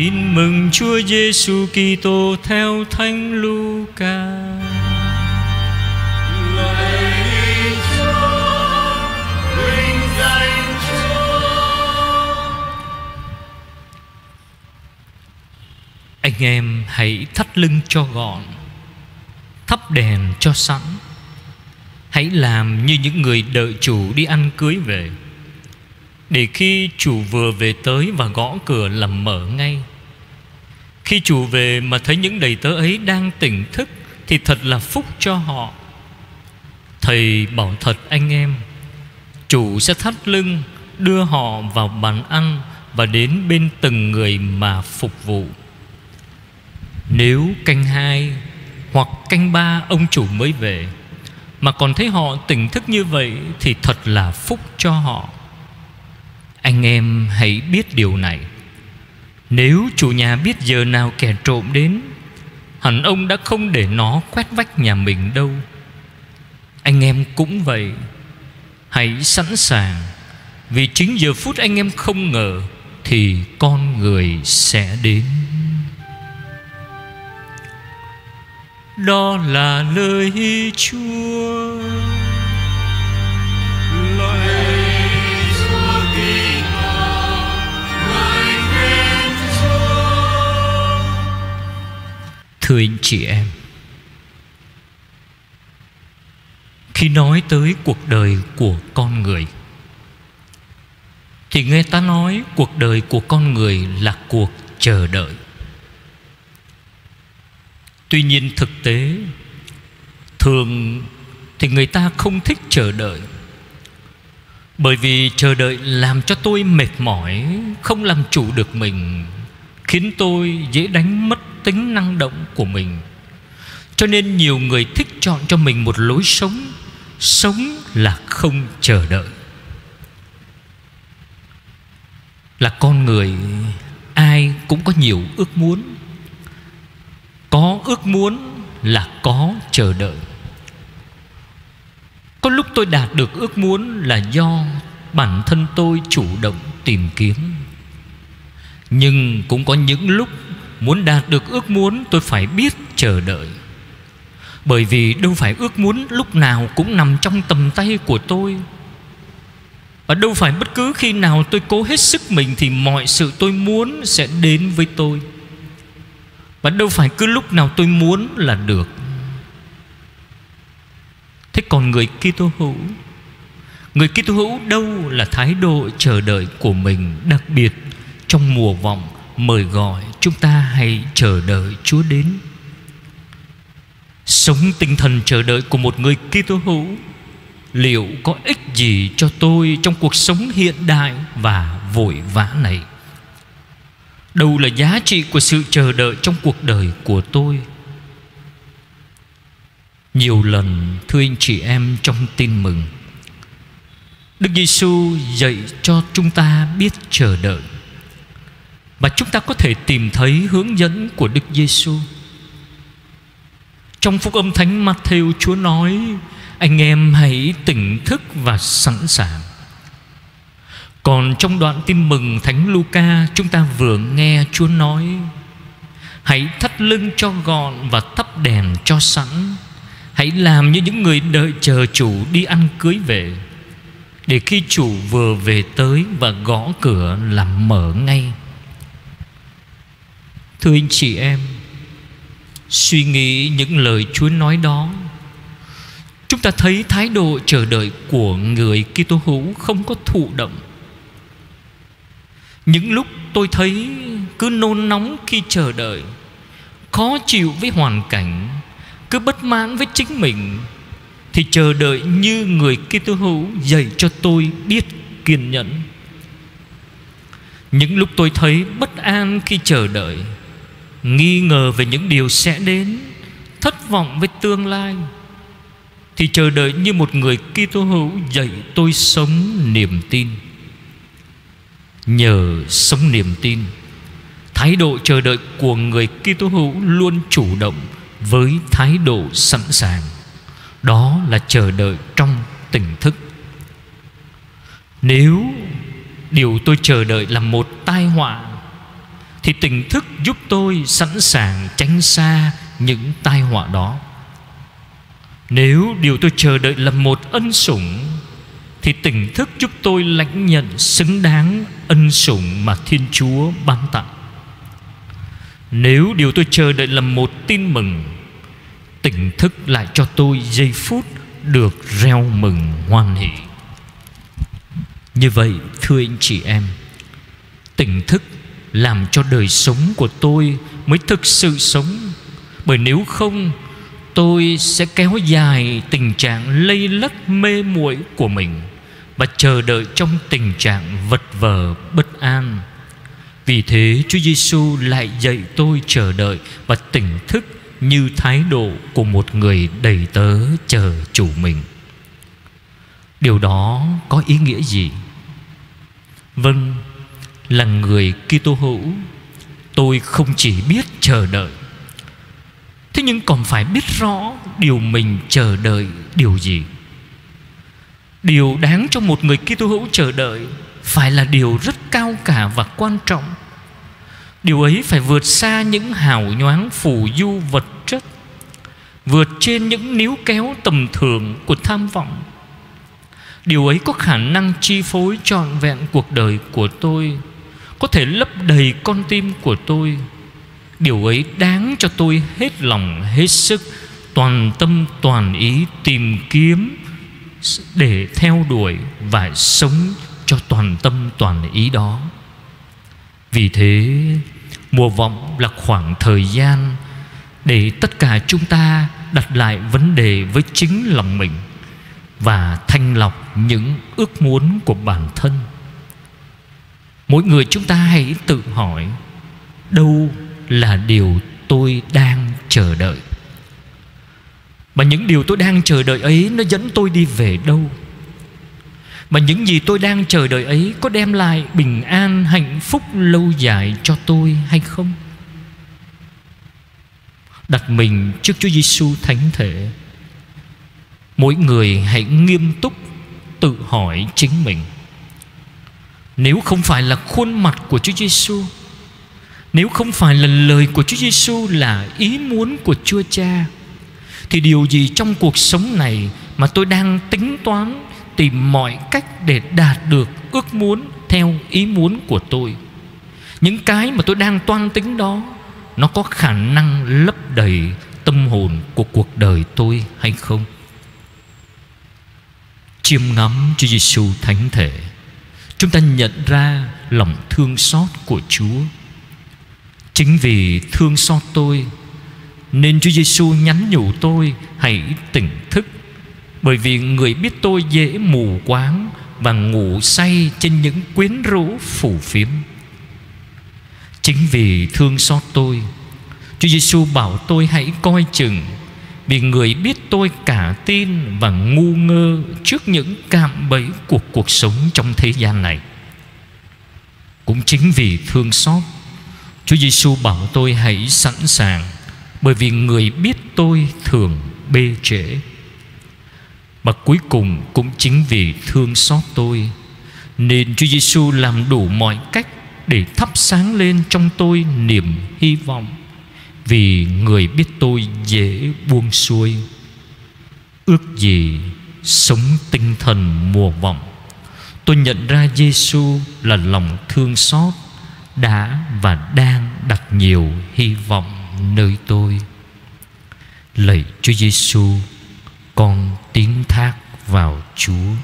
Tin mừng Chúa Giêsu Kitô theo Thánh Luca. Anh em hãy thắt lưng cho gọn, Thắp đèn cho sẵn Hãy làm như những người đợi chủ đi ăn cưới về, Để khi chủ vừa về tới và gõ cửa làm mở ngay khi chủ về mà thấy những đầy tớ ấy đang tỉnh thức, Thì thật là phúc cho họ. Thầy bảo thật, anh em, Chủ sẽ thắt lưng, Đưa họ vào bàn ăn Và đến bên từng người mà phục vụ. Nếu canh hai Hoặc canh ba ông chủ mới về, Mà còn thấy họ tỉnh thức như vậy Thì thật là phúc cho họ. Anh em hãy biết điều này. Nếu chủ nhà biết giờ nào kẻ trộm đến, Hẳn ông đã không để nó quét vách nhà mình đâu. Anh em cũng vậy. Hãy sẵn sàng, Vì chính giờ phút anh em không ngờ Thì con người sẽ đến. Đó là lời Chúa. Thưa anh chị em. Khi nói tới cuộc đời của con người, Thì người ta nói cuộc đời của con người là cuộc chờ đợi. Tuy nhiên thực tế, Thường thì người ta không thích chờ đợi. Bởi vì chờ đợi làm cho tôi mệt mỏi, Không làm chủ được mình Khiến tôi dễ đánh mất tính năng động của mình. Cho nên nhiều người thích chọn cho mình một lối sống Sống là không chờ đợi. Là con người, Ai cũng có nhiều ước muốn. Có ước muốn là có chờ đợi. Có lúc tôi đạt được ước muốn là do Bản thân tôi chủ động tìm kiếm. Nhưng cũng có những lúc Muốn đạt được ước muốn tôi phải biết chờ đợi. Bởi vì đâu phải ước muốn lúc nào cũng nằm trong tầm tay của tôi. Và đâu phải bất cứ khi nào tôi cố hết sức mình Thì mọi sự tôi muốn sẽ đến với tôi. Và đâu phải cứ lúc nào tôi muốn là được. Thế còn người Kitô hữu? Người Kitô hữu đâu là thái độ chờ đợi của mình, Đặc biệt trong mùa vọng, mời gọi chúng ta hãy chờ đợi Chúa đến. Sống tinh thần chờ đợi của một người Kitô hữu, liệu có ích gì cho tôi trong cuộc sống hiện đại và vội vã này? Đâu là giá trị của sự chờ đợi trong cuộc đời của tôi? Nhiều lần thưa anh chị em trong tin mừng, Đức Giêsu dạy cho chúng ta biết chờ đợi và chúng ta có thể tìm thấy hướng dẫn của Đức Giêsu. Trong phúc âm Thánh Matthew, Chúa nói, Anh em hãy tỉnh thức và sẵn sàng. Còn trong đoạn tin mừng Thánh Luca, Chúng ta vừa nghe Chúa nói, Hãy thắt lưng cho gọn và thắp đèn cho sẵn. Hãy làm như những người đợi chờ chủ đi ăn cưới về, Để khi chủ vừa về tới và gõ cửa làm mở ngay. Thưa anh chị em, Suy nghĩ những lời Chúa nói đó, Chúng ta thấy thái độ chờ đợi của người Kitô hữu không có thụ động. Những lúc tôi thấy cứ nôn nóng khi chờ đợi, Khó chịu với hoàn cảnh, Cứ bất mãn với chính mình, Thì chờ đợi như người Kitô hữu dạy cho tôi biết kiên nhẫn. Những lúc tôi thấy bất an khi chờ đợi nghi ngờ về những điều sẽ đến, thất vọng với tương lai, thì chờ đợi như một người Kitô hữu dạy tôi sống niềm tin. Nhờ sống niềm tin, thái độ chờ đợi của người Kitô hữu luôn chủ động với thái độ sẵn sàng. Đó là chờ đợi trong tỉnh thức. Nếu điều tôi chờ đợi là một tai họa thì tỉnh thức giúp tôi sẵn sàng tránh xa những tai họa đó. Nếu điều tôi chờ đợi là một ân sủng, Thì tỉnh thức giúp tôi lãnh nhận xứng đáng ân sủng mà Thiên Chúa ban tặng. Nếu điều tôi chờ đợi là một tin mừng Tỉnh thức lại cho tôi giây phút được reo mừng hoan hỷ. Như vậy, thưa anh chị em Tỉnh thức làm cho đời sống của tôi mới thực sự sống bởi nếu không tôi sẽ kéo dài tình trạng lây lất mê muội của mình và chờ đợi trong tình trạng vật vờ bất an vì thế Chúa Giêsu lại dạy tôi chờ đợi và tỉnh thức như thái độ của một người đầy tớ chờ chủ mình. Điều đó có ý nghĩa gì? Vâng, là người Kitô hữu, tôi không chỉ biết chờ đợi, thế nhưng còn phải biết rõ điều mình chờ đợi điều gì. Điều đáng cho một người Kitô hữu chờ đợi phải là điều rất cao cả và quan trọng. Điều ấy phải vượt xa những hào nhoáng phù du vật chất, vượt trên những níu kéo tầm thường của tham vọng. Điều ấy có khả năng chi phối trọn vẹn cuộc đời của tôi có thể lấp đầy con tim của tôi. Điều ấy đáng cho tôi hết lòng, hết sức, toàn tâm, toàn ý tìm kiếm để theo đuổi và sống cho toàn tâm, toàn ý đó. Vì thế, mùa vọng là khoảng thời gian để tất cả chúng ta đặt lại vấn đề với chính lòng mình và thanh lọc những ước muốn của bản thân mỗi người chúng ta hãy tự hỏi, đâu là điều tôi đang chờ đợi? Và những điều tôi đang chờ đợi ấy nó dẫn tôi đi về đâu? Và những gì tôi đang chờ đợi ấy có đem lại bình an, hạnh phúc lâu dài cho tôi hay không? Đặt mình trước Chúa Giêsu thánh thể, mỗi người hãy nghiêm túc tự hỏi chính mình nếu không phải là khuôn mặt của Chúa Giêsu, nếu không phải là lời của Chúa Giêsu là ý muốn của Chúa Cha, thì điều gì trong cuộc sống này mà tôi đang tính toán tìm mọi cách để đạt được ước muốn theo ý muốn của tôi? Những cái mà tôi đang toan tính đó nó có khả năng lấp đầy tâm hồn của cuộc đời tôi hay không? Chiêm ngắm Chúa Giêsu thánh thể chúng ta nhận ra lòng thương xót của Chúa. Chính vì thương xót tôi nên Chúa Giêsu nhắn nhủ tôi hãy tỉnh thức bởi vì người biết tôi dễ mù quáng và ngủ say trên những quyến rũ phủ phiếm. Chính vì thương xót tôi, Chúa Giêsu bảo tôi hãy coi chừng vì người biết tôi cả tin và ngu ngơ trước những cạm bẫy của cuộc sống trong thế gian này. Cũng chính vì thương xót, Chúa Giêsu bảo tôi hãy sẵn sàng bởi vì người biết tôi thường bê trễ. Và cuối cùng cũng chính vì thương xót tôi nên Chúa Giêsu làm đủ mọi cách để thắp sáng lên trong tôi niềm hy vọng vì người biết tôi dễ buông xuôi, ước gì sống tinh thần mùa vọng. Tôi nhận ra Giêsu là lòng thương xót đã và đang đặt nhiều hy vọng nơi tôi. Lạy Chúa Giêsu con tiếng thác vào Chúa.